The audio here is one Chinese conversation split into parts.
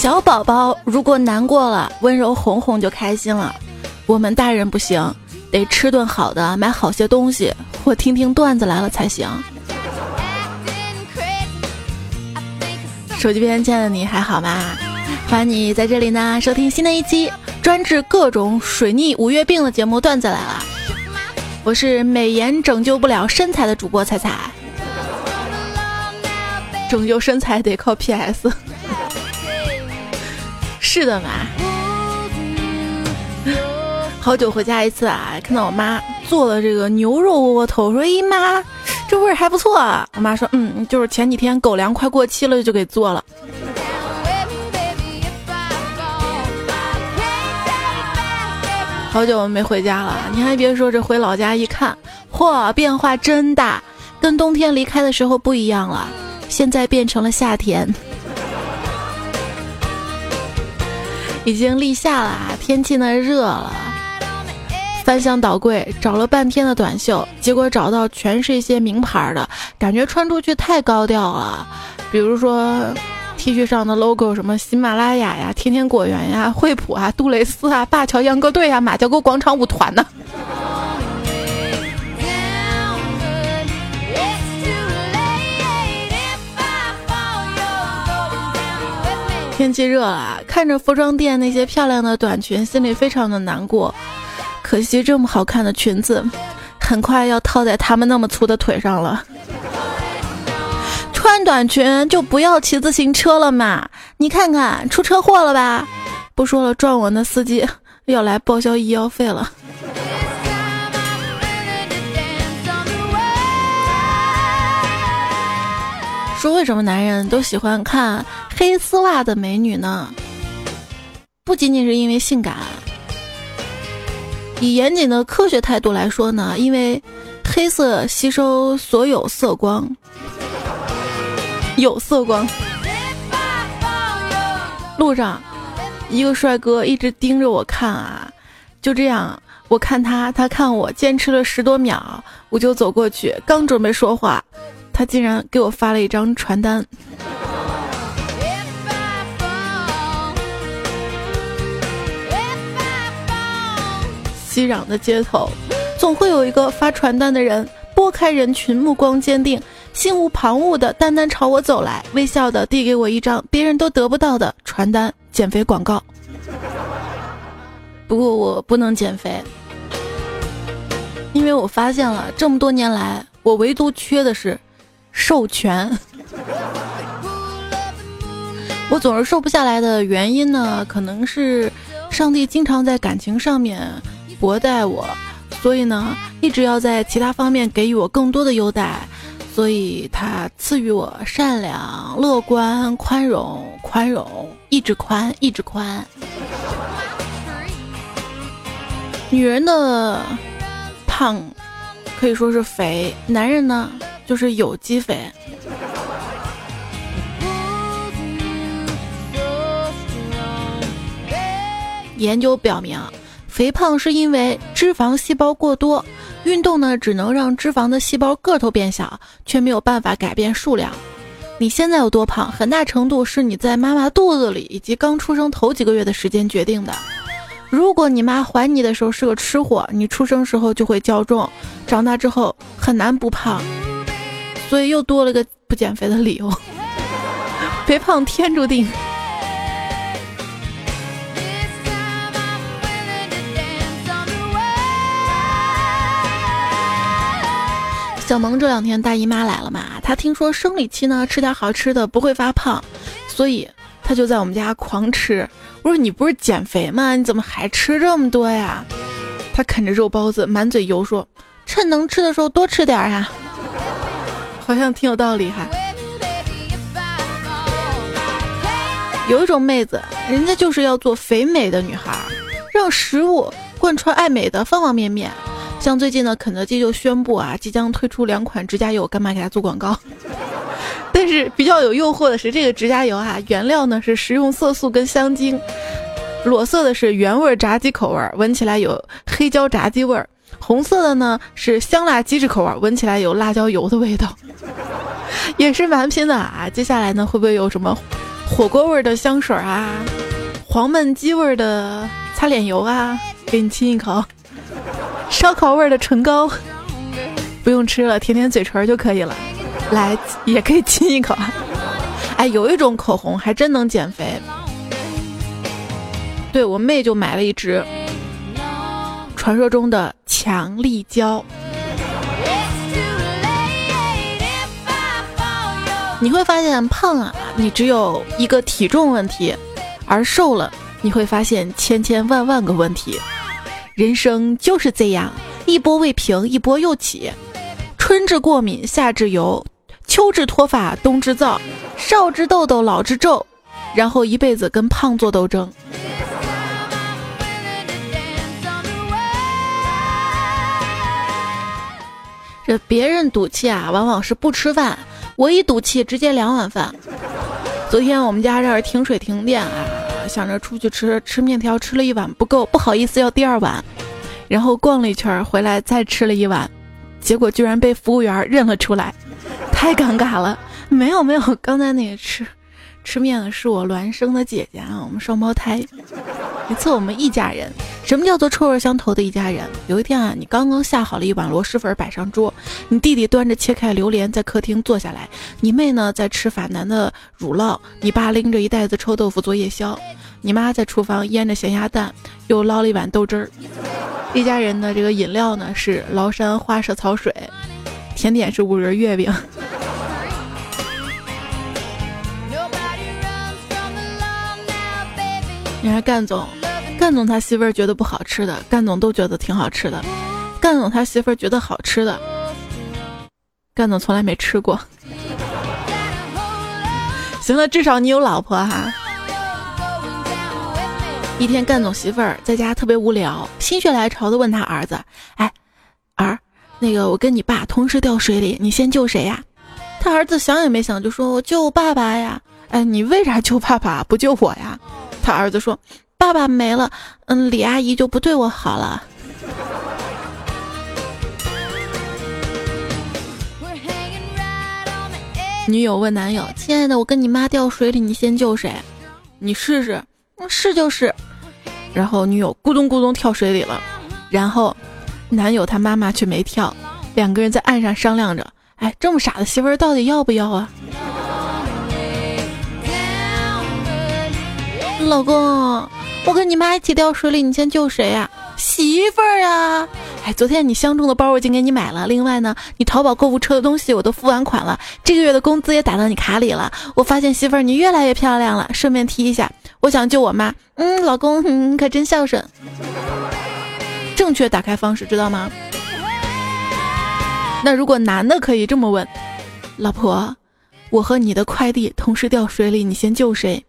小宝宝如果难过了，温柔哄哄就开心了。我们大人不行，得吃顿好的，买好些东西，或听听段子来了才行。手机边亲爱的你还好吗？欢迎你在这里呢，收听新的一期专治各种水逆五月病的节目《段子来了》。我是美颜拯救不了身材的主播彩彩，拯救身材得靠 PS。是的嘛，好久回家一次啊，看到我妈做了这个牛肉窝窝头，说姨妈，这味儿还不错。啊。我妈说，嗯，就是前几天狗粮快过期了，就给做了。好久没回家了，你还别说，这回老家一看，嚯，变化真大，跟冬天离开的时候不一样了，现在变成了夏天，已经立夏了，天气呢热了，翻箱倒柜找了半天的短袖，结果找到全是一些名牌的，感觉穿出去太高调了，比如说。T 恤上的 logo 什么喜马拉雅呀、天天果园呀、惠普啊、杜蕾斯啊、灞桥秧歌队啊、马家沟广场舞团呢？天气热了，看着服装店那些漂亮的短裙，心里非常的难过。可惜这么好看的裙子，很快要套在他们那么粗的腿上了。穿短裙就不要骑自行车了嘛！你看看出车祸了吧？不说了，撞我那司机要来报销医药费了。说为什么男人都喜欢看黑丝袜的美女呢？不仅仅是因为性感，以严谨的科学态度来说呢，因为黑色吸收所有色光。有色光。路上，一个帅哥一直盯着我看啊，就这样，我看他，他看我，坚持了十多秒，我就走过去，刚准备说话，他竟然给我发了一张传单。熙攘的街头，总会有一个发传单的人，拨开人群，目光坚定。心无旁骛的单单朝我走来，微笑的递给我一张别人都得不到的传单减肥广告。不过我不能减肥，因为我发现了这么多年来，我唯独缺的是授权。我总是瘦不下来的原因呢，可能是上帝经常在感情上面薄待我，所以呢，一直要在其他方面给予我更多的优待。所以，他赐予我善良、乐观、宽容、宽容，一直宽，一直宽。女人的胖可以说是肥，男人呢就是有机肥。研究表明，肥胖是因为脂肪细胞过多。运动呢，只能让脂肪的细胞个头变小，却没有办法改变数量。你现在有多胖，很大程度是你在妈妈肚子里以及刚出生头几个月的时间决定的。如果你妈怀你的时候是个吃货，你出生时候就会较重，长大之后很难不胖。所以又多了个不减肥的理由，肥胖天注定。小萌这两天大姨妈来了嘛，她听说生理期呢吃点好吃的不会发胖，所以她就在我们家狂吃。我说你不是减肥吗？你怎么还吃这么多呀？她啃着肉包子，满嘴油说：“趁能吃的时候多吃点呀。”好像挺有道理哈。有一种妹子，人家就是要做肥美的女孩，让食物贯穿爱美的方方面面。像最近呢，肯德基就宣布啊，即将推出两款指甲油，干嘛给他做广告？但是比较有诱惑的是，这个指甲油啊，原料呢是食用色素跟香精，裸色的是原味炸鸡口味，闻起来有黑椒炸鸡味儿；红色的呢是香辣鸡翅口味，闻起来有辣椒油的味道，也是蛮拼的啊。接下来呢，会不会有什么火锅味的香水啊，黄焖鸡味的擦脸油啊，给你亲一口；烧烤味的唇膏，不用吃了，舔舔嘴唇就可以了。来，也可以亲一口。哎，有一种口红还真能减肥。对我妹就买了一支，传说中的强力胶。你会发现胖啊，你只有一个体重问题；而瘦了，你会发现千千万万个问题。人生就是这样，一波未平，一波又起。春至过敏，夏至油，秋至脱发，冬至燥，少治痘痘，老治皱，然后一辈子跟胖做斗争。这别人赌气啊，往往是不吃饭。我一赌气，直接两碗饭。昨天我们家这儿停水停电啊，想着出去吃吃面条，吃了一碗不够，不好意思要第二碗，然后逛了一圈回来再吃了一碗，结果居然被服务员认了出来，太尴尬了。没有没有，刚才那个吃。吃面的是我孪生的姐姐啊，我们双胞胎。一次我们一家人，什么叫做臭味相投的一家人？有一天啊，你刚刚下好了一碗螺蛳粉摆上桌，你弟弟端着切开榴莲在客厅坐下来，你妹呢在吃法南的乳酪，你爸拎着一袋子臭豆腐做夜宵，你妈在厨房腌着咸鸭蛋，又捞了一碗豆汁儿。一家人的这个饮料呢是崂山花蛇草水，甜点是五仁月饼。你看干总，干总他媳妇儿觉得不好吃的，干总都觉得挺好吃的。干总他媳妇儿觉得好吃的，干总从来没吃过。行了，至少你有老婆哈。一天，干总媳妇儿在家特别无聊，心血来潮的问他儿子：“哎，儿，那个我跟你爸同时掉水里，你先救谁呀？”他儿子想也没想就说：“我救爸爸呀。”哎，你为啥救爸爸不救我呀？他儿子说：“爸爸没了，嗯，李阿姨就不对我好了。”女友问男友：“亲爱的，我跟你妈掉水里，你先救谁？你试试。”“嗯是就是。”然后女友咕咚咕咚跳水里了，然后男友他妈妈却没跳，两个人在岸上商量着：“哎，这么傻的媳妇儿到底要不要啊？”老公，我跟你妈一起掉水里，你先救谁呀？媳妇儿啊！哎，昨天你相中的包我已经给你买了，另外呢，你淘宝购物车的东西我都付完款了，这个月的工资也打到你卡里了。我发现媳妇儿你越来越漂亮了，顺便提一下，我想救我妈。嗯，老公，你可真孝顺。正确打开方式知道吗？那如果男的可以这么问，老婆，我和你的快递同时掉水里，你先救谁？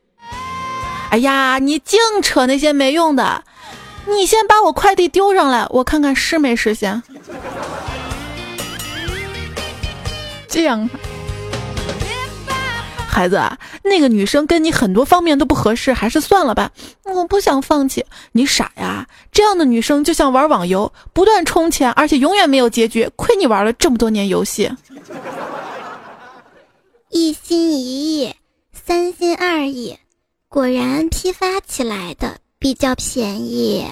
哎呀，你净扯那些没用的！你先把我快递丢上来，我看看实没实现。这样，孩子，那个女生跟你很多方面都不合适，还是算了吧。我不想放弃，你傻呀！这样的女生就像玩网游，不断充钱，而且永远没有结局。亏你玩了这么多年游戏，一心一意，三心二意。果然批发起来的比较便宜。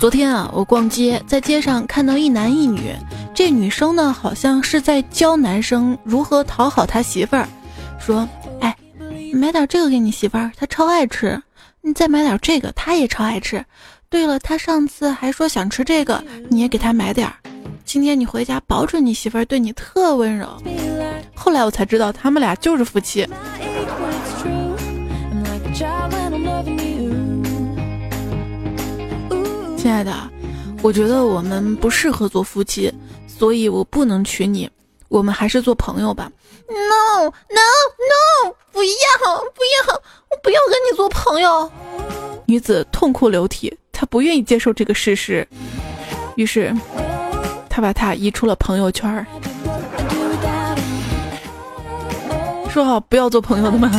昨天啊，我逛街，在街上看到一男一女，这女生呢好像是在教男生如何讨好他媳妇儿，说：“哎，买点这个给你媳妇儿，她超爱吃。你再买点这个，她也超爱吃。对了，她上次还说想吃这个，你也给她买点儿。”今天你回家，保准你媳妇儿对你特温柔。后来我才知道，他们俩就是夫妻。亲爱的，我觉得我们不适合做夫妻，所以我不能娶你。我们还是做朋友吧。No no no！不要不要，我不要跟你做朋友。女子痛哭流涕，她不愿意接受这个事实，于是。他把他移出了朋友圈说好不要做朋友的吗？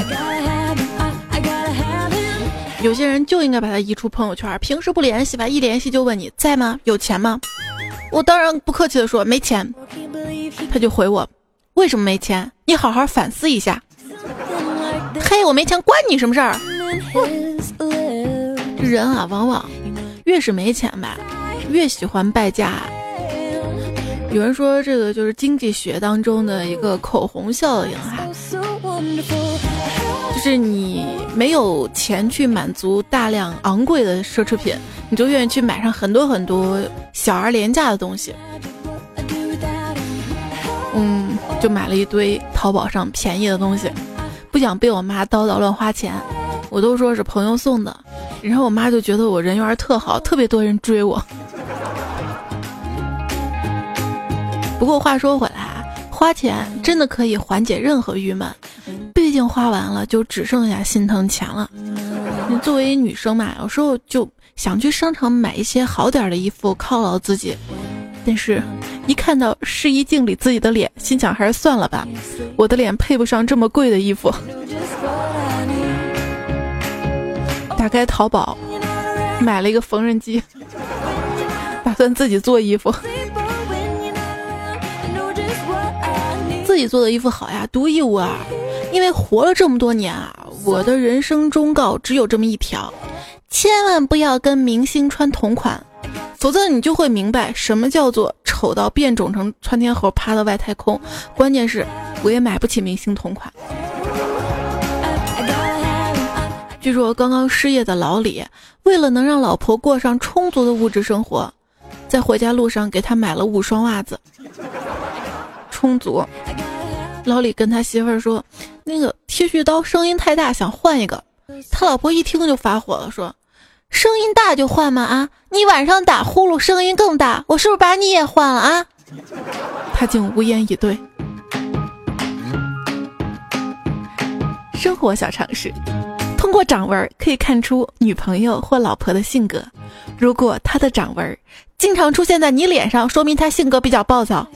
有些人就应该把他移出朋友圈平时不联系吧，一联系就问你在吗？有钱吗？我当然不客气的说没钱。他就回我，为什么没钱？你好好反思一下。嘿，我没钱关你什么事儿？人啊，往往越是没钱吧，越喜欢败家。有人说这个就是经济学当中的一个口红效应哈，就是你没有钱去满足大量昂贵的奢侈品，你就愿意去买上很多很多小而廉价的东西。嗯，就买了一堆淘宝上便宜的东西，不想被我妈叨叨乱花钱，我都说是朋友送的，然后我妈就觉得我人缘特好，特别多人追我。不过话说回来啊，花钱真的可以缓解任何郁闷，毕竟花完了就只剩下心疼钱了。你作为女生嘛，有时候就想去商场买一些好点的衣服犒劳自己，但是，一看到试衣镜里自己的脸，心想还是算了吧，我的脸配不上这么贵的衣服。打开淘宝，买了一个缝纫机，打算自己做衣服。自己做的衣服好呀，独一无二。因为活了这么多年啊，我的人生忠告只有这么一条：千万不要跟明星穿同款，否则你就会明白什么叫做丑到变种成窜天猴趴到外太空。关键是，我也买不起明星同款。据说刚刚失业的老李，为了能让老婆过上充足的物质生活，在回家路上给他买了五双袜子。充足。老李跟他媳妇儿说：“那个剃须刀声音太大，想换一个。”他老婆一听就发火了，说：“声音大就换吗？啊，你晚上打呼噜声音更大，我是不是把你也换了啊？”他竟无言以对。生活小常识：通过掌纹可以看出女朋友或老婆的性格。如果她的掌纹经常出现在你脸上，说明她性格比较暴躁。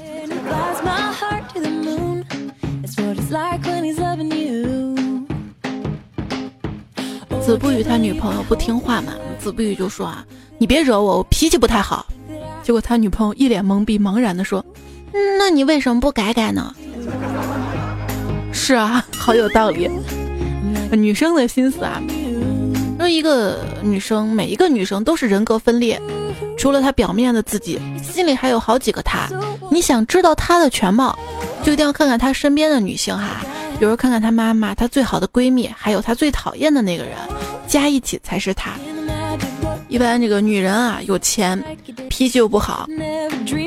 子不语他女朋友不听话嘛，子不语就说啊，你别惹我，我脾气不太好。结果他女朋友一脸懵逼，茫然的说，那你为什么不改改呢？是啊，好有道理。女生的心思啊，说一个女生，每一个女生都是人格分裂，除了她表面的自己，心里还有好几个她。你想知道她的全貌，就一定要看看她身边的女性哈。比如看看她妈妈、她最好的闺蜜，还有她最讨厌的那个人，加一起才是她。一般这个女人啊，有钱，脾气又不好，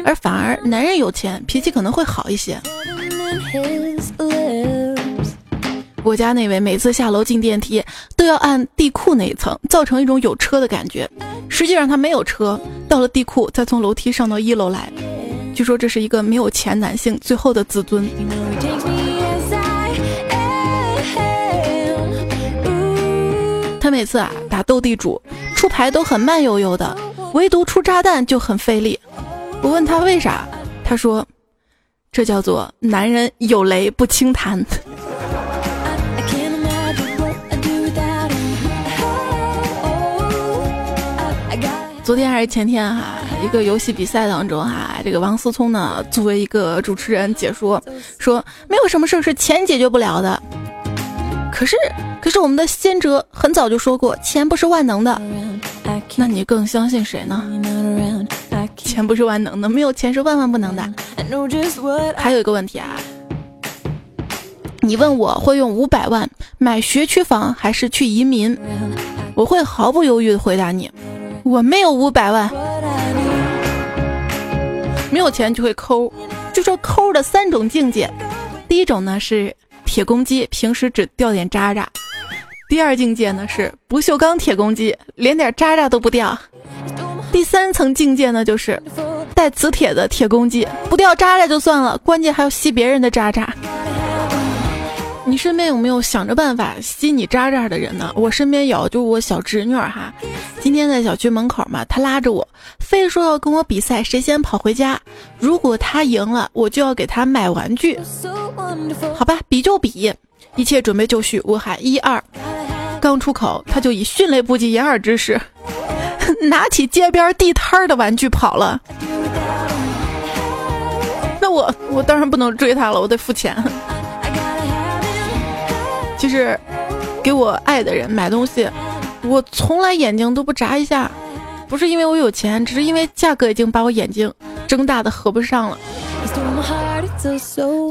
而反而男人有钱，脾气可能会好一些。我家那位每次下楼进电梯都要按地库那一层，造成一种有车的感觉，实际上他没有车，到了地库再从楼梯上到一楼来。据说这是一个没有钱男性最后的自尊。他每次啊打斗地主出牌都很慢悠悠的，唯独出炸弹就很费力。我问他为啥，他说：“这叫做男人有雷不轻弹。”昨天还是前天哈，一个游戏比赛当中哈，这个王思聪呢作为一个主持人解说，说没有什么事是钱解决不了的。可是，可是我们的先哲很早就说过，钱不是万能的。那你更相信谁呢？钱不是万能的，没有钱是万万不能的。还有一个问题啊，你问我会用五百万买学区房还是去移民？我会毫不犹豫的回答你，我没有五百万，没有钱就会抠。就说抠的三种境界，第一种呢是。铁公鸡平时只掉点渣渣，第二境界呢是不锈钢铁公鸡，连点渣渣都不掉。第三层境界呢就是带磁铁的铁公鸡，不掉渣渣就算了，关键还要吸别人的渣渣。你身边有没有想着办法吸你渣渣的人呢？我身边有，就我小侄女哈，今天在小区门口嘛，她拉着我，非说要跟我比赛谁先跑回家，如果她赢了，我就要给她买玩具。好吧，比就比，一切准备就绪。我喊一二，刚出口，他就以迅雷不及掩耳之势，拿起街边地摊的玩具跑了。那我，我当然不能追她了，我得付钱。就是，给我爱的人买东西，我从来眼睛都不眨一下，不是因为我有钱，只是因为价格已经把我眼睛睁大的合不上了，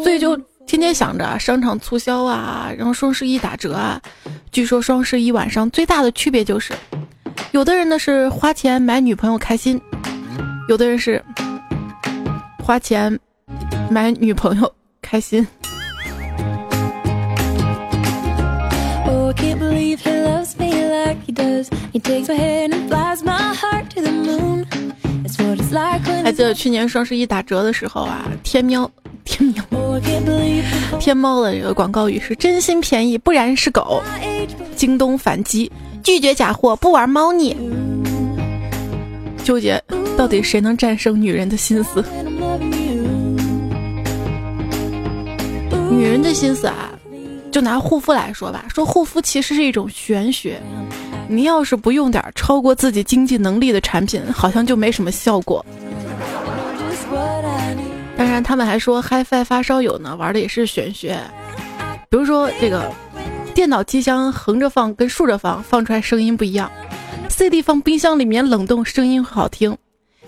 所以就天天想着商场促销啊，然后双十一打折啊。据说双十一晚上最大的区别就是，有的人呢是花钱买女朋友开心，有的人是花钱买女朋友开心。还记得去年双十一打折的时候啊，天喵。天喵，天猫的这个广告语是真心便宜，不然是狗。京东反击，拒绝假货，不玩猫腻。纠结到底谁能战胜女人的心思？女人的心思啊，就拿护肤来说吧，说护肤其实是一种玄学。你要是不用点超过自己经济能力的产品，好像就没什么效果。当然，他们还说 HiFi 发烧友呢，玩的也是玄学。比如说，这个电脑机箱横着放跟竖着放，放出来声音不一样；CD 放冰箱里面冷冻，声音好听；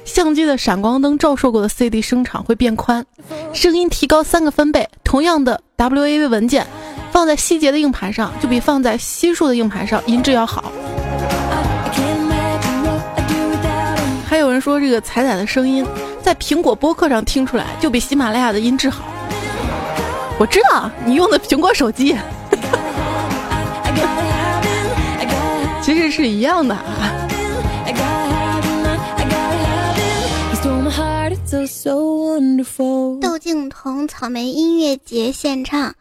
相机的闪光灯照射过的 CD 声场会变宽，声音提高三个分贝。同样的 WAV 文件放在希捷的硬盘上，就比放在西数的硬盘上音质要好。还有人说，这个彩彩的声音。在苹果播客上听出来，就比喜马拉雅的音质好。我知道你用的苹果手机，其实是一样的。窦靖童草莓音乐节现场，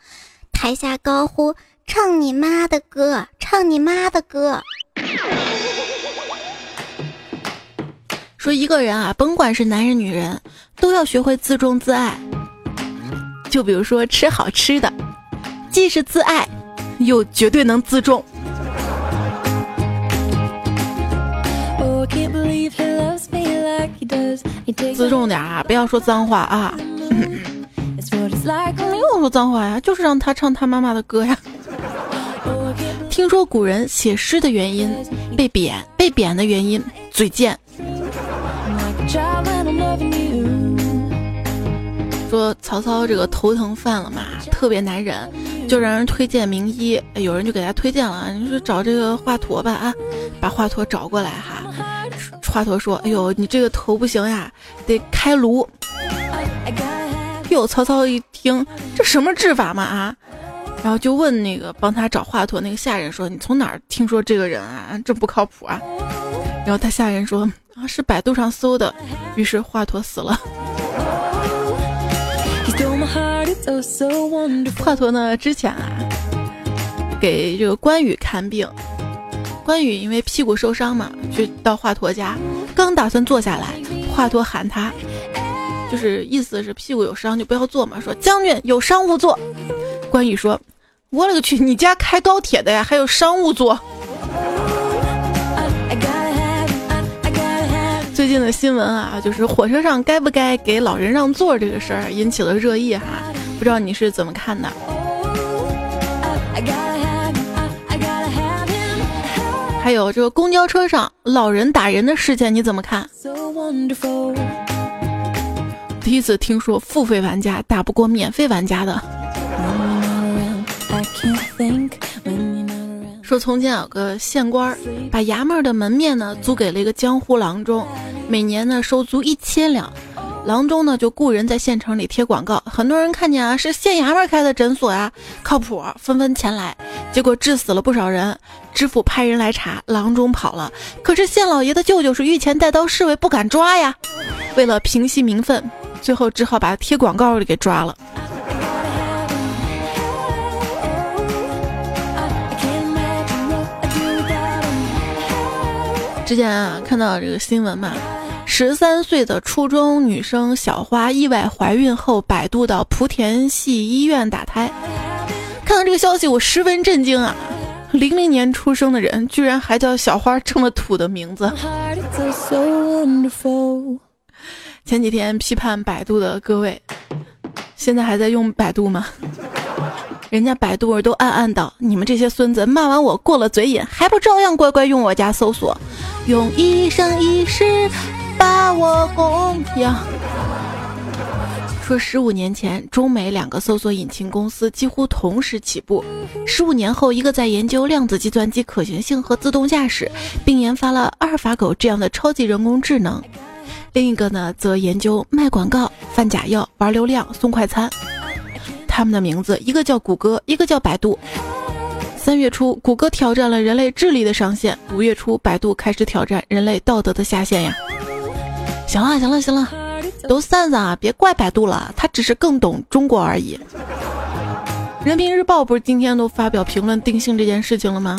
台下高呼：“唱你妈的歌，唱你妈的歌！”说一个人啊，甭管是男人女人，都要学会自重自爱。就比如说吃好吃的，既是自爱，又绝对能自重。自重点啊，不要说脏话啊！没有说脏话呀，就是让他唱他妈妈的歌呀。听说古人写诗的原因被贬，被贬的原因嘴贱。说曹操这个头疼犯了嘛，特别难忍，就让人推荐名医。有人就给他推荐了，你说找这个华佗吧啊，把华佗找过来哈。华佗说：“哎呦，你这个头不行呀，得开颅。”哟，曹操一听这什么治法嘛啊，然后就问那个帮他找华佗那个下人说：“你从哪儿听说这个人啊？这不靠谱啊？”然后他下人说。啊，是百度上搜的，于是华佗死了。华佗呢，之前啊，给这个关羽看病，关羽因为屁股受伤嘛，去到华佗家，刚打算坐下来，华佗喊他，就是意思是屁股有伤就不要坐嘛，说将军有商务坐。关羽说：“我勒个去，你家开高铁的呀，还有商务座。”最近的新闻啊，就是火车上该不该给老人让座这个事儿引起了热议哈，不知道你是怎么看的？还有这个公交车上老人打人的事件你怎么看？第一次听说付费玩家打不过免费玩家的。说从前有个县官，把衙门的门面呢租给了一个江湖郎中，每年呢收租一千两。郎中呢就雇人在县城里贴广告，很多人看见啊是县衙门开的诊所呀，靠谱，纷纷前来。结果治死了不少人。知府派人来查，郎中跑了。可是县老爷的舅舅是御前带刀侍卫，不敢抓呀。为了平息民愤，最后只好把贴广告的给抓了。之前啊，看到这个新闻嘛，十三岁的初中女生小花意外怀孕后，百度到莆田系医院打胎。看到这个消息，我十分震惊啊！零零年出生的人，居然还叫小花这么土的名字。前几天批判百度的各位，现在还在用百度吗？人家百度都暗暗道：“你们这些孙子，骂完我过了嘴瘾，还不照样乖乖用我家搜索，用一生一世把我供养。”说十五年前，中美两个搜索引擎公司几乎同时起步。十五年后，一个在研究量子计算机可行性和自动驾驶，并研发了阿尔法狗这样的超级人工智能；另一个呢，则研究卖广告、贩假药、玩流量、送快餐。他们的名字，一个叫谷歌，一个叫百度。三月初，谷歌挑战了人类智力的上限；五月初，百度开始挑战人类道德的下限呀！行了，行了，行了，都散散啊！别怪百度了，他只是更懂中国而已。人民日报不是今天都发表评论定性这件事情了吗？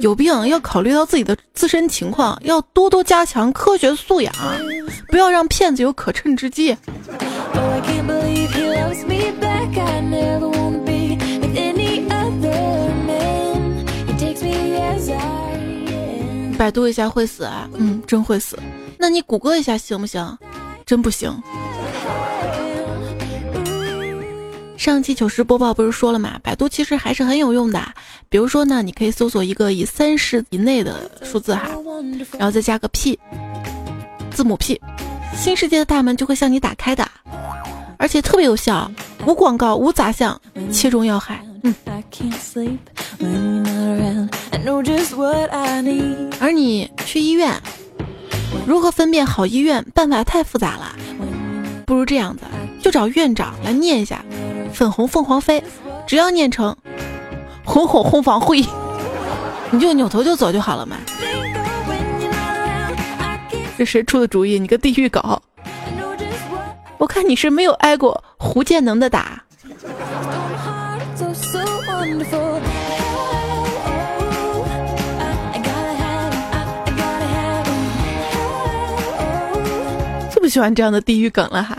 有病，要考虑到自己的自身情况，要多多加强科学素养，不要让骗子有可乘之机。百度一下会死啊？嗯，真会死。那你谷歌一下行不行？真不行。上期糗事播报不是说了吗？百度其实还是很有用的。比如说呢，你可以搜索一个以三十以内的数字哈，然后再加个 P，字母 P，新世界的大门就会向你打开的。而且特别有效，无广告，无杂项，切中要害。而你去医院，如何分辨好医院？办法太复杂了，不如这样子，就找院长来念一下“粉红凤凰飞”，只要念成“红红红房会”，你就扭头就走就好了嘛。这谁出的主意？你个地狱狗！我看你是没有挨过胡建能的打。不喜欢这样的地狱梗了哈。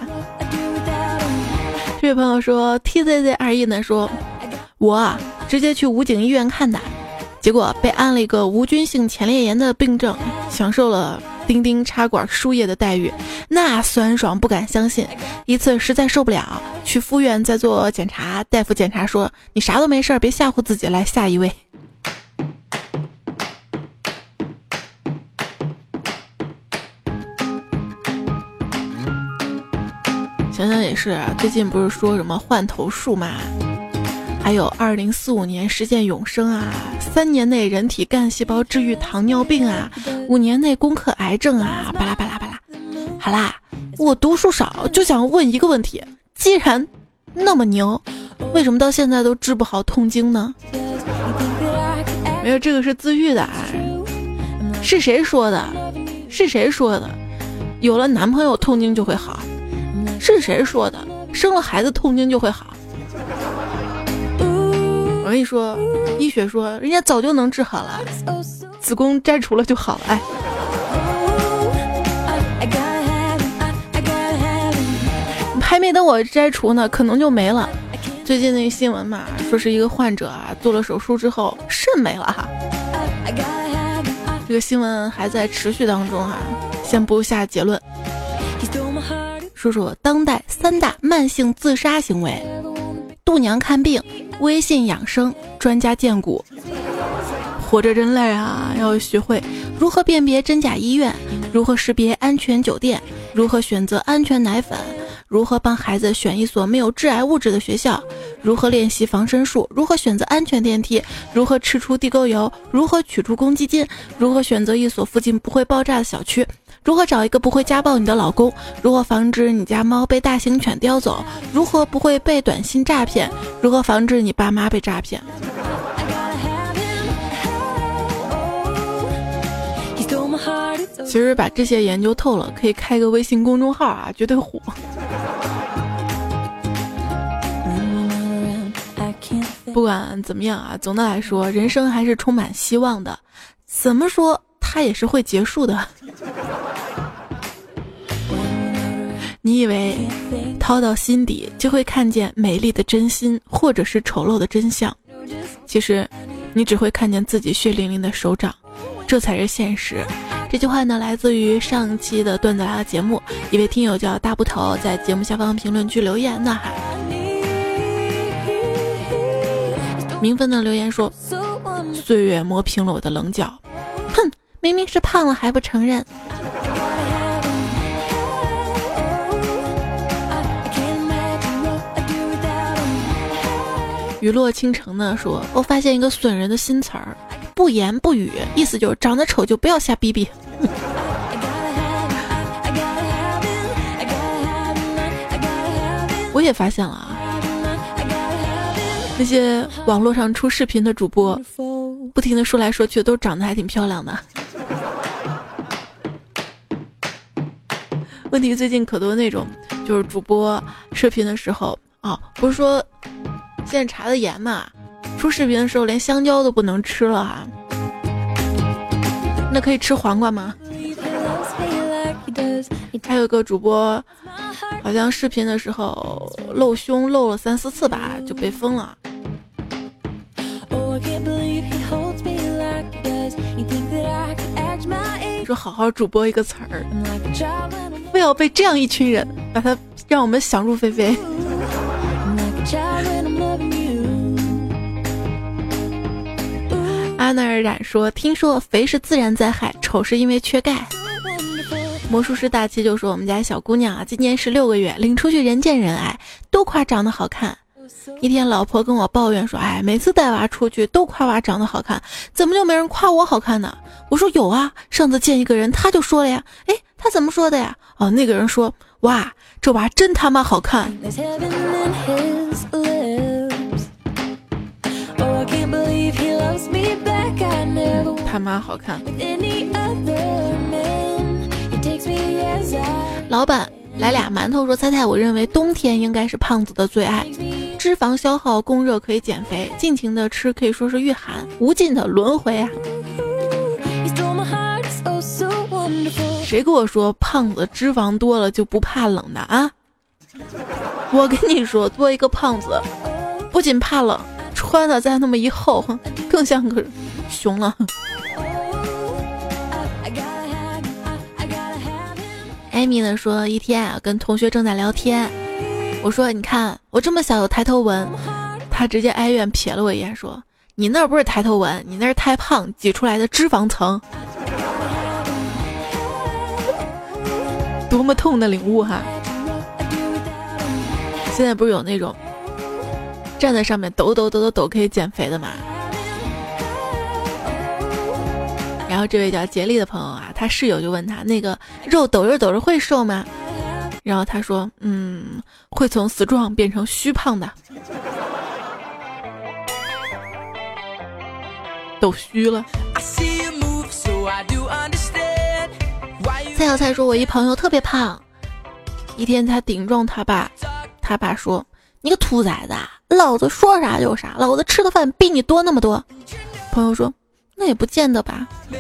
这位朋友说，T Z Z 二一呢说，我直接去武警医院看的，结果被安了一个无菌性前列腺炎的病症，享受了。钉钉插管输液的待遇，那酸爽不敢相信。一次实在受不了，去附院再做检查。大夫检查说：“你啥都没事儿，别吓唬自己。”来下一位。也是，最近不是说什么换头术嘛？还有二零四五年实现永生啊，三年内人体干细胞治愈糖尿病啊，五年内攻克癌症啊，巴拉巴拉巴拉。好啦，我读书少，就想问一个问题：既然那么牛，为什么到现在都治不好痛经呢？没有，这个是自愈的啊。是谁说的？是谁说的？有了男朋友痛经就会好？是谁说的？生了孩子痛经就会好？我跟你说，医学说人家早就能治好了，子宫摘除了就好了。哎，还没等我摘除呢，可能就没了。最近那个新闻嘛，说是一个患者啊做了手术之后肾没了哈。这个新闻还在持续当中哈，先不下结论。说说当代三大慢性自杀行为。度娘看病，微信养生，专家荐股。活着真累啊！要学会如何辨别真假医院，如何识别安全酒店，如何选择安全奶粉，如何帮孩子选一所没有致癌物质的学校，如何练习防身术，如何选择安全电梯，如何吃出地沟油，如何取出公积金，如何选择一所附近不会爆炸的小区。如何找一个不会家暴你的老公？如何防止你家猫被大型犬叼走？如何不会被短信诈骗？如何防止你爸妈被诈骗？其实把这些研究透了，可以开个微信公众号啊，绝对火。不管怎么样啊，总的来说，人生还是充满希望的。怎么说，它也是会结束的。你以为掏到心底就会看见美丽的真心，或者是丑陋的真相？其实，你只会看见自己血淋淋的手掌，这才是现实。这句话呢，来自于上期的段子来了节目，一位听友叫大布头，在节目下方评论区留言的哈。明分的留言说：“岁月磨平了我的棱角，哼，明明是胖了还不承认。”雨落倾城呢说：“我发现一个损人的新词儿，不言不语，意思就是长得丑就不要瞎逼逼。我也发现了啊，那些网络上出视频的主播，不停的说来说去，都长得还挺漂亮的。问题最近可多那种，就是主播视频的时候啊，不是说。”现在查的严嘛，出视频的时候连香蕉都不能吃了哈。那可以吃黄瓜吗？还有个主播，好像视频的时候露胸露了三四次吧，就被封了。说好好主播一个词儿，不要被这样一群人把它让我们想入非非。阿纳尔染说：“听说肥是自然灾害，丑是因为缺钙。”魔术师大七就说：“我们家小姑娘啊，今年十六个月，领出去人见人爱，都夸长得好看。一天，老婆跟我抱怨说：‘哎，每次带娃出去都夸娃长得好看，怎么就没人夸我好看呢？’我说：‘有啊，上次见一个人，他就说了呀。哎，他怎么说的呀？哦，那个人说：‘哇，这娃真他妈好看。’”他妈好看。老板来俩馒头，说猜猜，我认为冬天应该是胖子的最爱，脂肪消耗，供热可以减肥，尽情的吃可以说是御寒，无尽的轮回啊！谁跟我说胖子脂肪多了就不怕冷的啊？我跟你说，多一个胖子，不仅怕冷。穿的再那么一厚，更像个熊了。艾米呢说，一天啊，跟同学正在聊天，我说：“你看我这么小有抬头纹。”他直接哀怨瞥了我一眼，说：“你那不是抬头纹，你那是太胖挤出来的脂肪层。”多么痛的领悟哈！现在不是有那种。站在上面抖抖抖抖抖可以减肥的嘛？然后这位叫杰利的朋友啊，他室友就问他那个肉抖着抖着会瘦吗？然后他说，嗯，会从死壮变成虚胖的，抖虚了。蔡小蔡说，我一朋友特别胖，一天他顶撞他爸，他爸说。你个兔崽子，老子说啥就啥，老子吃的饭比你多那么多。朋友说，那也不见得吧。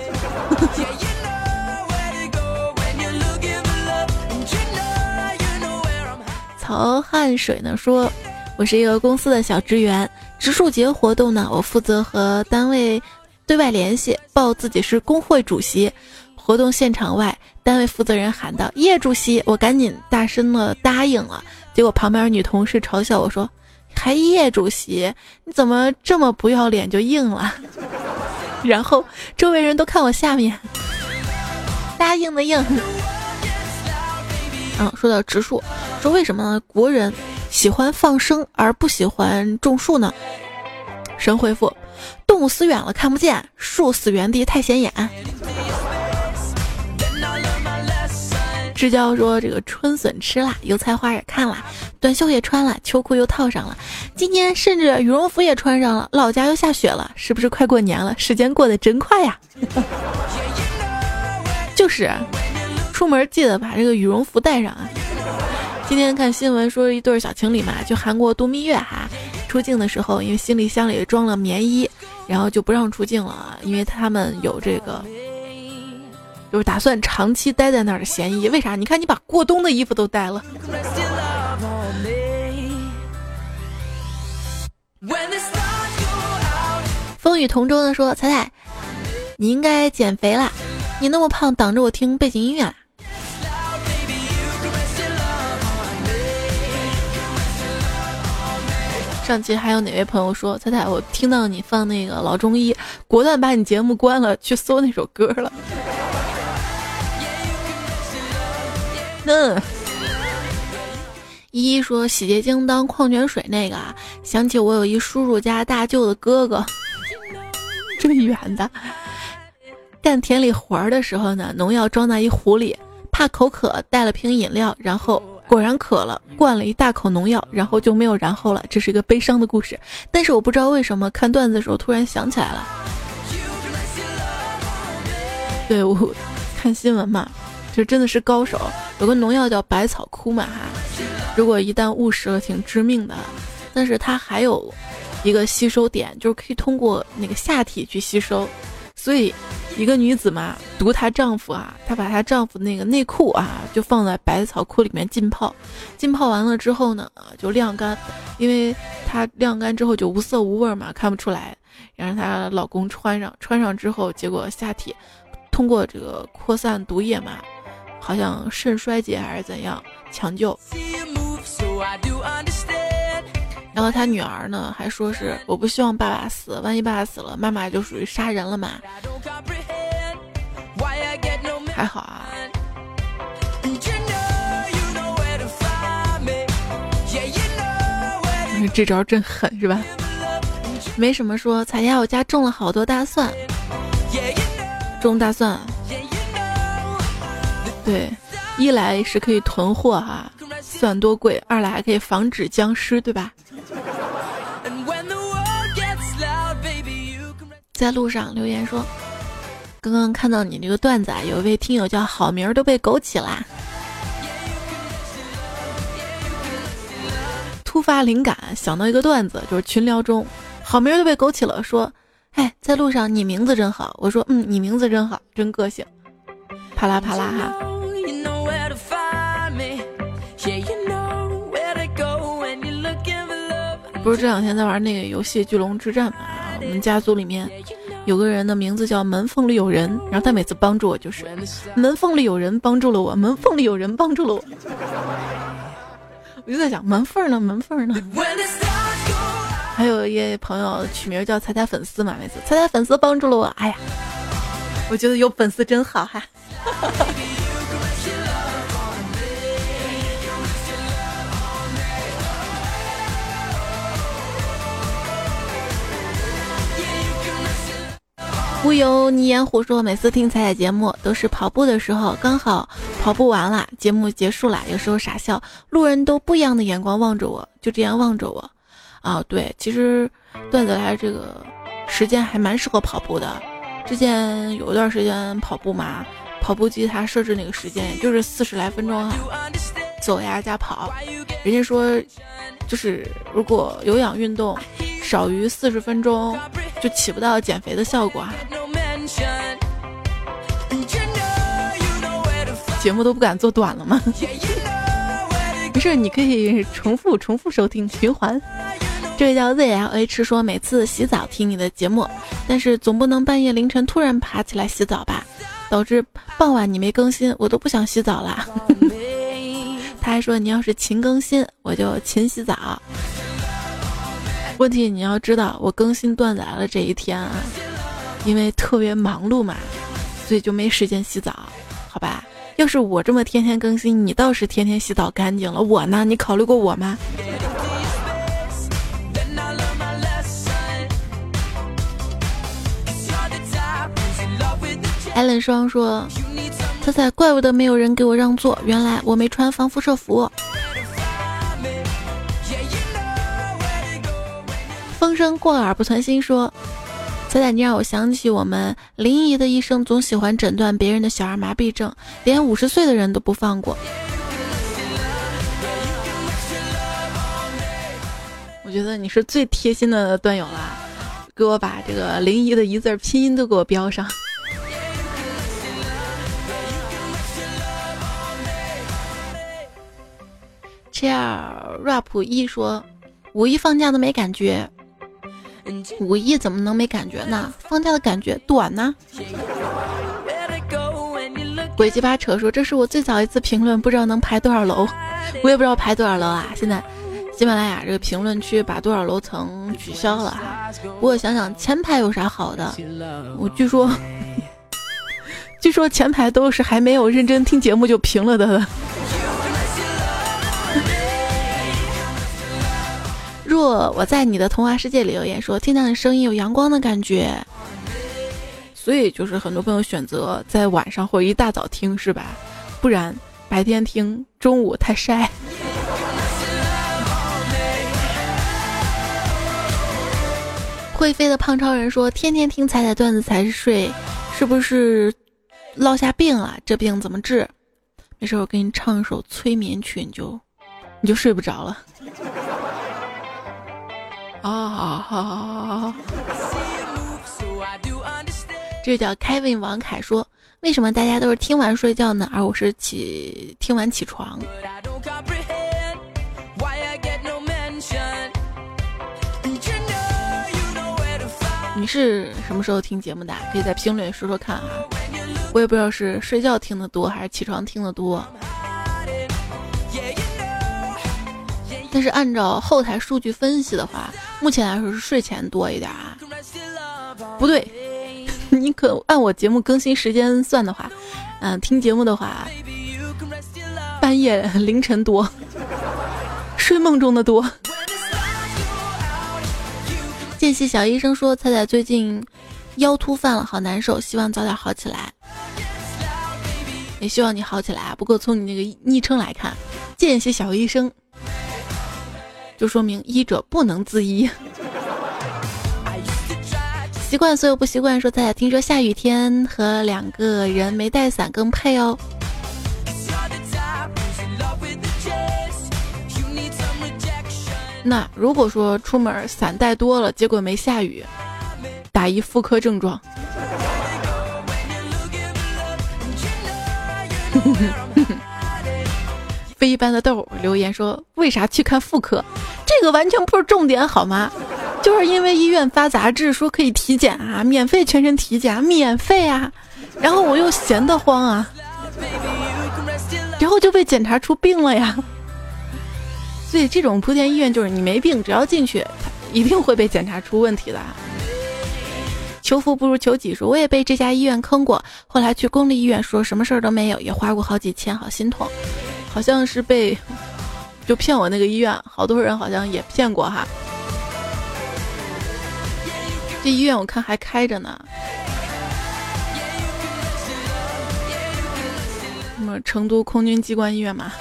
曹汉水呢说，我是一个公司的小职员，植树节活动呢，我负责和单位对外联系，报自己是工会主席。活动现场外，单位负责人喊道：“叶主席！”我赶紧大声的答应了。结果旁边女同事嘲笑我说：“还叶主席，你怎么这么不要脸就应了？”然后周围人都看我下面，大家应的应。嗯，说到植树，说为什么国人喜欢放生而不喜欢种树呢？神回复：动物死远了看不见，树死原地太显眼。支教说：“这个春笋吃了，油菜花也看了，短袖也穿了，秋裤又套上了，今天甚至羽绒服也穿上了。老家又下雪了，是不是快过年了？时间过得真快呀！就是，出门记得把这个羽绒服带上啊。今天看新闻说，一对小情侣嘛，去韩国度蜜月哈，出境的时候因为行李箱里装了棉衣，然后就不让出境了啊，因为他们有这个。”就是打算长期待在那儿的嫌疑，为啥？你看你把过冬的衣服都带了。风雨同舟的说：“彩彩，你应该减肥啦，你那么胖，挡着我听背景音乐。上期还有哪位朋友说，彩彩，我听到你放那个老中医，果断把你节目关了，去搜那首歌了。嗯，依依说洗洁精当矿泉水那个啊，想起我有一叔叔家大舅的哥哥，这么远的，干田里活儿的时候呢，农药装在一壶里，怕口渴，带了瓶饮料，然后。果然渴了，灌了一大口农药，然后就没有然后了。这是一个悲伤的故事，但是我不知道为什么看段子的时候突然想起来了。对我看新闻嘛，这真的是高手。有个农药叫百草枯嘛哈，如果一旦误食了，挺致命的。但是它还有一个吸收点，就是可以通过那个下体去吸收，所以。一个女子嘛，毒她丈夫啊，她把她丈夫那个内裤啊，就放在百草枯里面浸泡，浸泡完了之后呢，就晾干，因为她晾干之后就无色无味嘛，看不出来。然后她老公穿上，穿上之后，结果下体通过这个扩散毒液嘛，好像肾衰竭还是怎样抢救。然后他女儿呢，还说是我不希望爸爸死，万一爸爸死了，妈妈就属于杀人了嘛。还好啊，这招真狠是吧？没什么说，彩霞我家种了好多大蒜，种大蒜，对，一来是可以囤货哈，算多贵；二来还可以防止僵尸，对吧？在路上留言说。刚刚看到你这个段子啊，有一位听友叫好名儿都被枸杞啦。突发灵感想到一个段子，就是群聊中，好名都被枸杞了，说，哎，在路上你名字真好。我说，嗯，你名字真好，真个性。啪啦啪啦哈。不是这两天在玩那个游戏《巨龙之战》嘛？我们家族里面。有个人的名字叫门缝里有人，然后他每次帮助我就是门缝里有人帮助了我，门缝里有人帮助了我。我就在想门缝呢，门缝呢。还有一位朋友取名叫彩彩粉丝嘛，每次彩彩粉丝帮助了我，哎呀，我觉得有粉丝真好哈。忽悠你言胡说，每次听彩彩节目都是跑步的时候，刚好跑步完了，节目结束了，有时候傻笑，路人都不一样的眼光望着我，就这样望着我。啊，对，其实段子来这个时间还蛮适合跑步的。之前有一段时间跑步嘛，跑步机它设置那个时间也就是四十来分钟哈，走呀加跑。人家说，就是如果有氧运动。少于四十分钟就起不到减肥的效果哈。节目都不敢做短了吗？没事，你可以重复重复收听循环。这位叫 ZLH 说，每次洗澡听你的节目，但是总不能半夜凌晨突然爬起来洗澡吧，导致傍晚你没更新，我都不想洗澡了。说，你要是勤更新，我就勤洗澡。问题你要知道，我更新断载了这一天啊，因为特别忙碌嘛，所以就没时间洗澡，好吧？要是我这么天天更新，你倒是天天洗澡干净了，我呢？你考虑过我吗？艾伦双说：“他才怪不得没有人给我让座，原来我没穿防辐射服。”风声过耳不传心，说：“彩彩，你让我想起我们临沂的医生，总喜欢诊断别人的小儿麻痹症，连五十岁的人都不放过。”我觉得你是最贴心的段友啦，给我把这个临沂的一字拼音都给我标上。Chair rap 一说，五一放假都没感觉。五一怎么能没感觉呢？放假的感觉短呢。鬼鸡巴扯说这是我最早一次评论，不知道能排多少楼，我也不知道排多少楼啊。现在喜马拉雅这个评论区把多少楼层取消了哈。不过想想前排有啥好的，我据说，据说前排都是还没有认真听节目就评了的。若我在你的童话世界里留言说听到你声音有阳光的感觉，所以就是很多朋友选择在晚上或者一大早听是吧？不然白天听中午太晒。会飞的胖超人说天天听彩彩段子才睡，是不是落下病了？这病怎么治？没事，我给你唱一首催眠曲，你就你就睡不着了。啊。这叫 Kevin 王凯说：“为什么大家都是听完睡觉呢？而我是起听完起床。”你是什么时候听节目的？可以在评论里说说看啊。我也不知道是睡觉听的多还是起床听的多。但是按照后台数据分析的话，目前来说是睡前多一点啊。不对，你可按我节目更新时间算的话，嗯，听节目的话，半夜凌晨多，睡梦中的多。见习小医生说：“彩彩最近腰突犯了，好难受，希望早点好起来。也希望你好起来啊。不过从你那个昵称来看，见习小医生。”就说明医者不能自医。习惯所有不习惯，说在听说下雨天和两个人没带伞更配哦。那如果说出门伞带多了，结果没下雨，打一妇科症状。非一般的豆留言说：“为啥去看妇科？这个完全不是重点，好吗？就是因为医院发杂志说可以体检啊，免费全身体检，免费啊。然后我又闲得慌啊，然后就被检查出病了呀。所以这种莆田医院就是你没病，只要进去，一定会被检查出问题的。求福不如求己，说我也被这家医院坑过，后来去公立医院，说什么事儿都没有，也花过好几千，好心痛。”好像是被就骗我那个医院，好多人好像也骗过哈。这医院我看还开着呢。什么成都空军机关医院嘛？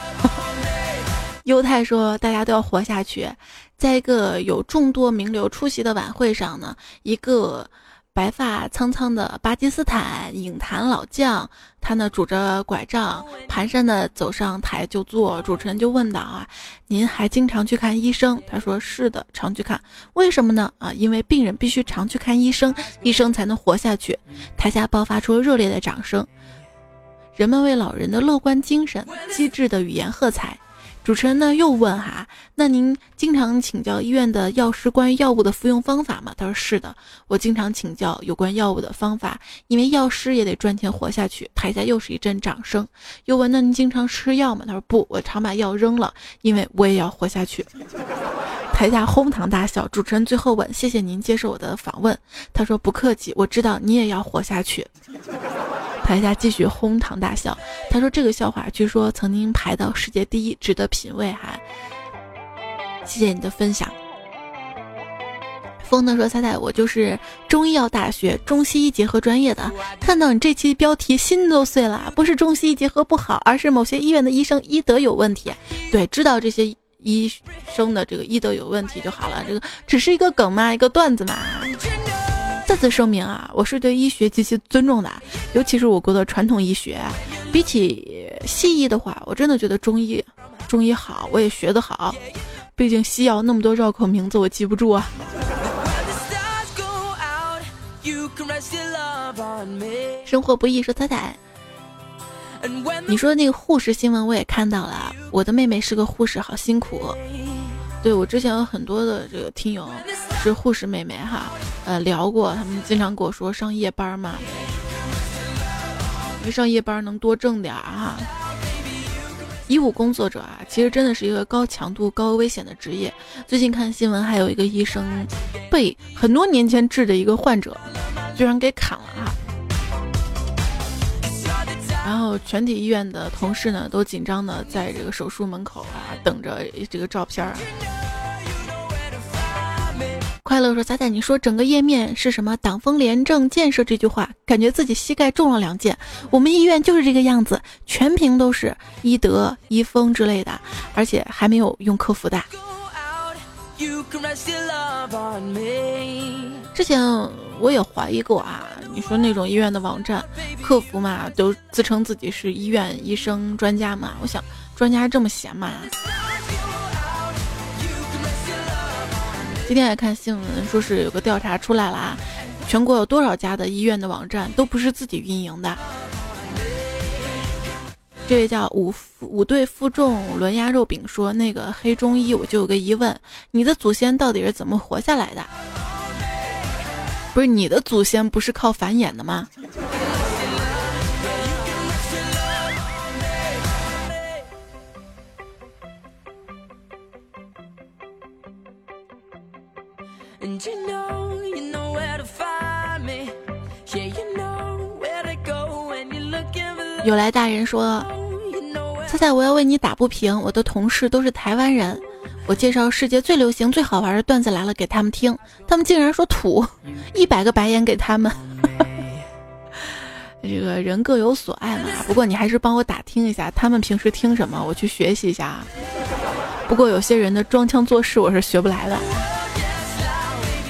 犹太说大家都要活下去，在一个有众多名流出席的晚会上呢，一个。白发苍苍的巴基斯坦影坛老将，他呢拄着拐杖，蹒跚的走上台就坐。主持人就问道：“啊，您还经常去看医生？”他说：“是的，常去看。为什么呢？啊，因为病人必须常去看医生，医生才能活下去。”台下爆发出热烈的掌声，人们为老人的乐观精神、机智的语言喝彩。主持人呢又问哈，那您经常请教医院的药师关于药物的服用方法吗？他说是的，我经常请教有关药物的方法，因为药师也得赚钱活下去。台下又是一阵掌声。又问那您经常吃药吗？他说不，我常把药扔了，因为我也要活下去。台下哄堂大笑。主持人最后问：谢谢您接受我的访问。他说不客气，我知道你也要活下去。台下继续哄堂大笑。他说：“这个笑话据说曾经排到世界第一，值得品味。”哈，谢谢你的分享。风呢说：“猜猜我就是中医药大学中西医结合专业的。看到你这期标题，心都碎了。不是中西医结合不好，而是某些医院的医生医德有问题。对，知道这些医生的这个医德有问题就好了。这个只是一个梗嘛，一个段子嘛。”再次声明啊，我是对医学极其尊重的，尤其是我国的传统医学。比起西医的话，我真的觉得中医，中医好，我也学得好。毕竟西药那么多绕口名字，我记不住啊。生活不易，说彩彩。你说那个护士新闻我也看到了，我的妹妹是个护士，好辛苦。对我之前有很多的这个听友是护士妹妹哈，呃聊过，他们经常跟我说上夜班嘛，因为上夜班能多挣点儿哈。医务工作者啊，其实真的是一个高强度、高危险的职业。最近看新闻，还有一个医生被很多年前治的一个患者，居然给砍了啊！然后全体医院的同事呢，都紧张的在这个手术门口啊，等着这个照片儿。快乐说：“仔仔，你说整个页面是什么？党风廉政建设这句话，感觉自己膝盖中了两箭。我们医院就是这个样子，全屏都是医德、医风之类的，而且还没有用客服的。之前我也怀疑过啊，你说那种医院的网站客服嘛，都自称自己是医院医生专家嘛，我想专家这么闲嘛？”今天也看新闻，说是有个调查出来了啊，全国有多少家的医院的网站都不是自己运营的。这位叫五五队负重轮压肉饼说：“那个黑中医，我就有个疑问，你的祖先到底是怎么活下来的？不是你的祖先不是靠繁衍的吗？”有来大人说：“猜猜我要为你打不平。我的同事都是台湾人，我介绍世界最流行、最好玩的段子来了给他们听，他们竟然说土，一百个白眼给他们。这个人各有所爱嘛。不过你还是帮我打听一下，他们平时听什么，我去学习一下。不过有些人的装腔作势，我是学不来的。”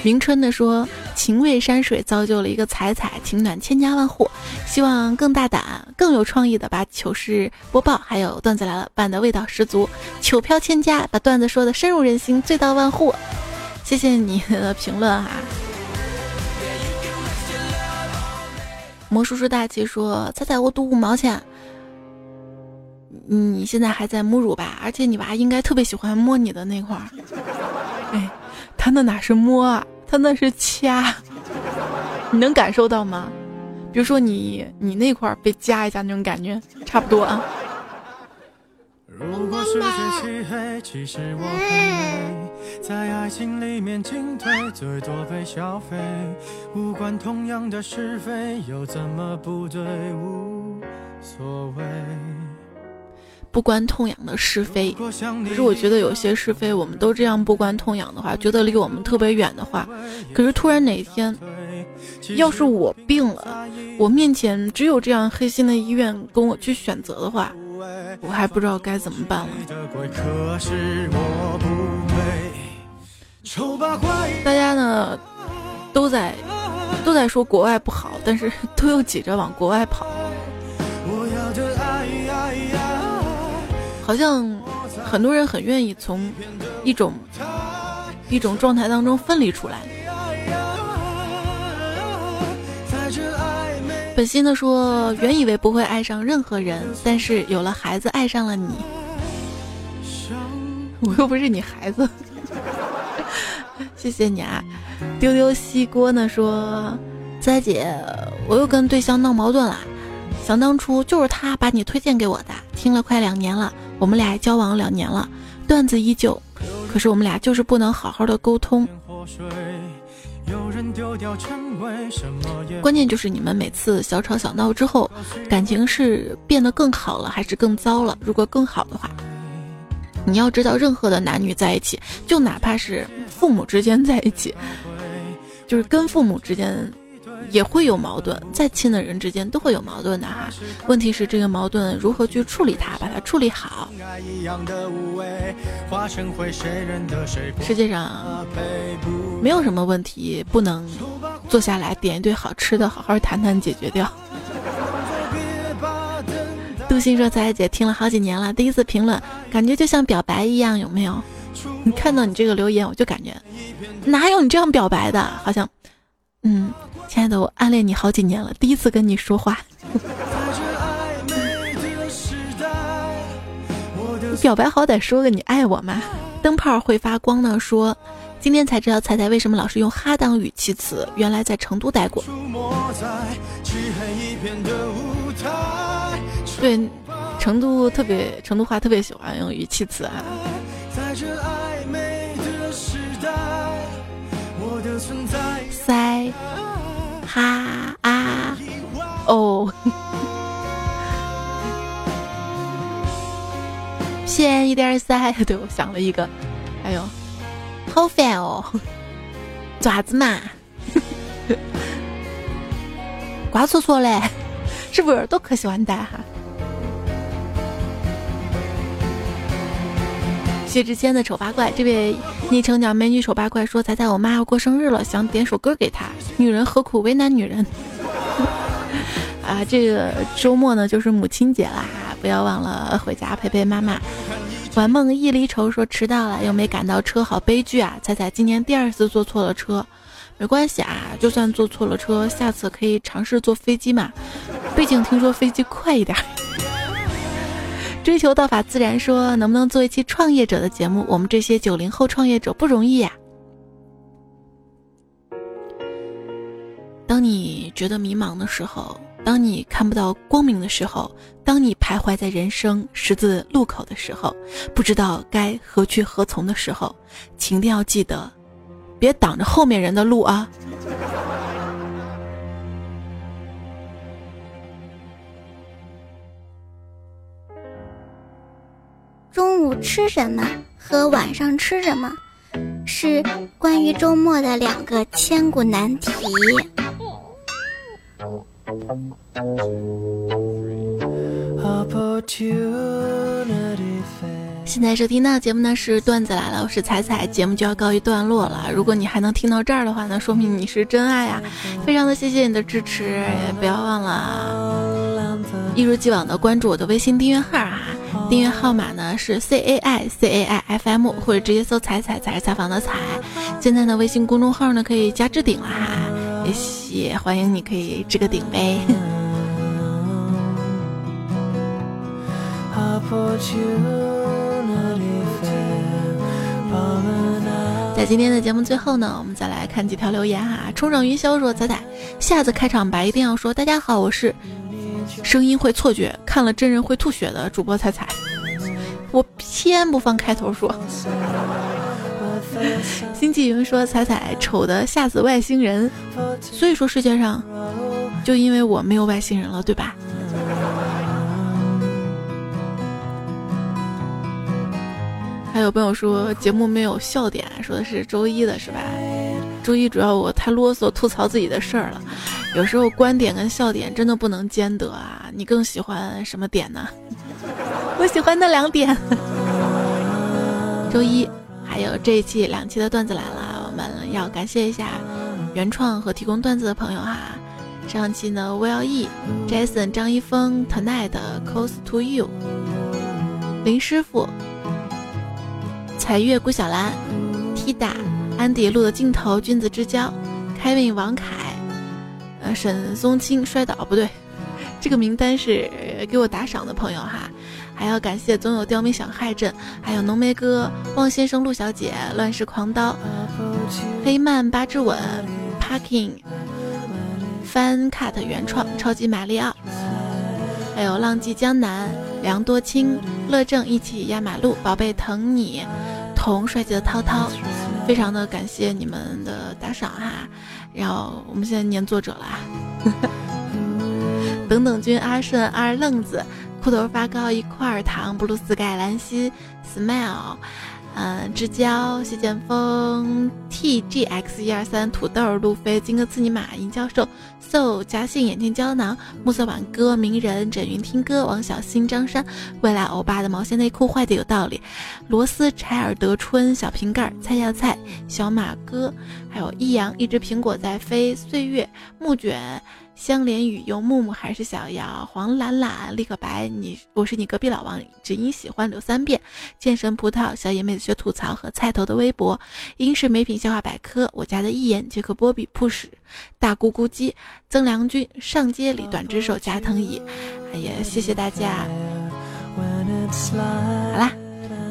明春的说：“情味山水造就了一个彩彩，情暖千家万户。希望更大胆、更有创意的把糗事播报，还有段子来了办的味道十足，糗飘千家，把段子说的深入人心，醉到万户。谢谢你的评论哈。”魔术师大气说：“彩彩，我赌五毛钱。你现在还在母乳吧？而且你娃应该特别喜欢摸你的那块儿。哎。”他那哪是摸啊，他那是掐，你能感受到吗？比如说你你那块被夹一下那种感觉，差不多啊。如果世界漆黑，其实我还在爱情里面进退，最多被消费，无关同样的是非，又怎么不不关痛痒的是非，可是我觉得有些是非，我们都这样不关痛痒的话，觉得离我们特别远的话，可是突然哪天，要是我病了，我面前只有这样黑心的医院供我去选择的话，我还不知道该怎么办了。大家呢，都在都在说国外不好，但是都又挤着往国外跑。好像很多人很愿意从一种一种状态当中分离出来。本心的说，原以为不会爱上任何人，但是有了孩子，爱上了你。我又不是你孩子，谢谢你啊！丢丢西锅呢说，灾姐，我又跟对象闹矛盾了。想当初就是他把你推荐给我的，听了快两年了。我们俩交往两年了，段子依旧，可是我们俩就是不能好好的沟通。关键就是你们每次小吵小闹之后，感情是变得更好了还是更糟了？如果更好的话，你要知道，任何的男女在一起，就哪怕是父母之间在一起，就是跟父母之间。也会有矛盾，再亲的人之间都会有矛盾的哈。问题是这个矛盾如何去处理它，把它处理好。世界上没有什么问题不能坐下来点一堆好吃的，好好谈谈解决掉。杜鑫说：“彩姐听了好几年了，第一次评论，感觉就像表白一样，有没有？你看到你这个留言，我就感觉哪有你这样表白的，好像，嗯。”亲爱的，我暗恋你好几年了，第一次跟你说话。你表白好歹说个你爱我嘛。灯泡会发光呢，说今天才知道彩彩为什么老是用哈当语气词，原来在成都待过。对，成都特别成都话特别喜欢用语气词啊。塞，哈啊，哦，便宜点塞。对我想了一个，哎呦。好烦哦！爪子嘛，瓜搓搓嘞，是不是都可喜欢带哈？薛之谦的丑八怪，这位昵称叫美女丑八怪说：“猜猜我妈要过生日了，想点首歌给她。女人何苦为难女人？啊，这个周末呢就是母亲节啦，不要忘了回家陪陪妈妈。”玩梦一离愁说迟到了又没赶到车，好悲剧啊！彩彩今年第二次坐错了车，没关系啊，就算坐错了车，下次可以尝试坐飞机嘛，毕竟听说飞机快一点。追求道法自然说能不能做一期创业者的节目？我们这些九零后创业者不容易呀。当你觉得迷茫的时候。当你看不到光明的时候，当你徘徊在人生十字路口的时候，不知道该何去何从的时候，请一定要记得，别挡着后面人的路啊！中午吃什么和晚上吃什么，是关于周末的两个千古难题。现在收听到节目呢是段子来了，我是彩彩，节目就要告一段落了。如果你还能听到这儿的话呢，说明你是真爱啊！非常的谢谢你的支持，也不要忘了一如既往的关注我的微信订阅号啊，订阅号码呢是 C A I C A I F M，或者直接搜“彩彩”才是采访的“彩”。现在呢，微信公众号呢可以加置顶了哈。也欢迎你可以置个顶呗。在今天的节目最后呢，我们再来看几条留言哈。冲上云霄说：“仔仔，下次开场白一定要说大家好，我是声音会错觉，看了真人会吐血的主播彩彩。”我偏不放开头说。星际云说：“彩彩丑的吓死外星人，所以说世界上就因为我没有外星人了，对吧？”还有朋友说节目没有笑点，说的是周一的是吧？周一主要我太啰嗦，吐槽自己的事儿了。有时候观点跟笑点真的不能兼得啊！你更喜欢什么点呢？我喜欢那两点。周一。还有这一期两期的段子来了，我们要感谢一下原创和提供段子的朋友哈。上期呢，Will E、Jason、张一峰、Tonight、Close to You、林师傅、彩月、顾小兰、Tida、安迪、路的尽头、君子之交、Kevin、王凯、呃沈松青摔倒不对，这个名单是给我打赏的朋友哈。还要感谢总有刁民想害朕，还有浓眉哥、汪先生、陆小姐、乱世狂刀、黑曼八之吻、Parking、Fan Cut 原创、超级马里奥，还有浪迹江南、梁多清、乐正一起压马路、宝贝疼你、同帅气的涛涛，非常的感谢你们的打赏哈，然后我们现在念作者了，等等君、阿顺、二愣子。裤头发高一块糖布鲁斯盖兰西，smile，嗯，之交，谢剑锋，tgx 一二三，土豆，路飞，金哥刺尼玛，银教授，so 嘉信眼镜胶囊，暮色挽歌，鸣人，枕云听歌，王小新，张山，未来欧巴的毛线内裤坏的有道理，罗斯柴尔德春，小瓶盖，菜要菜，小马哥，还有易阳，一只苹果在飞，岁月，木卷。香莲雨用木木还是小姚黄懒懒立刻白你我是你隔壁老王只因喜欢柳三遍健身葡萄小野妹子学吐槽和菜头的微博。英式美品笑话百科我家的一言杰克波比铺屎。大咕咕鸡曾良军上街里短只手加藤椅。哎呀谢谢大家。好啦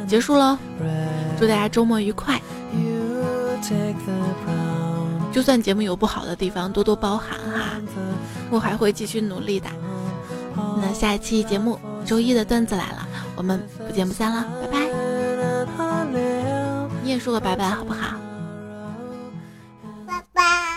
结束喽祝大家周末愉快。You take the 就算节目有不好的地方多多包涵哈我还会继续努力的。那下一期节目周一的段子来了我们不见不散了拜拜。你也说个拜拜好不好？拜拜。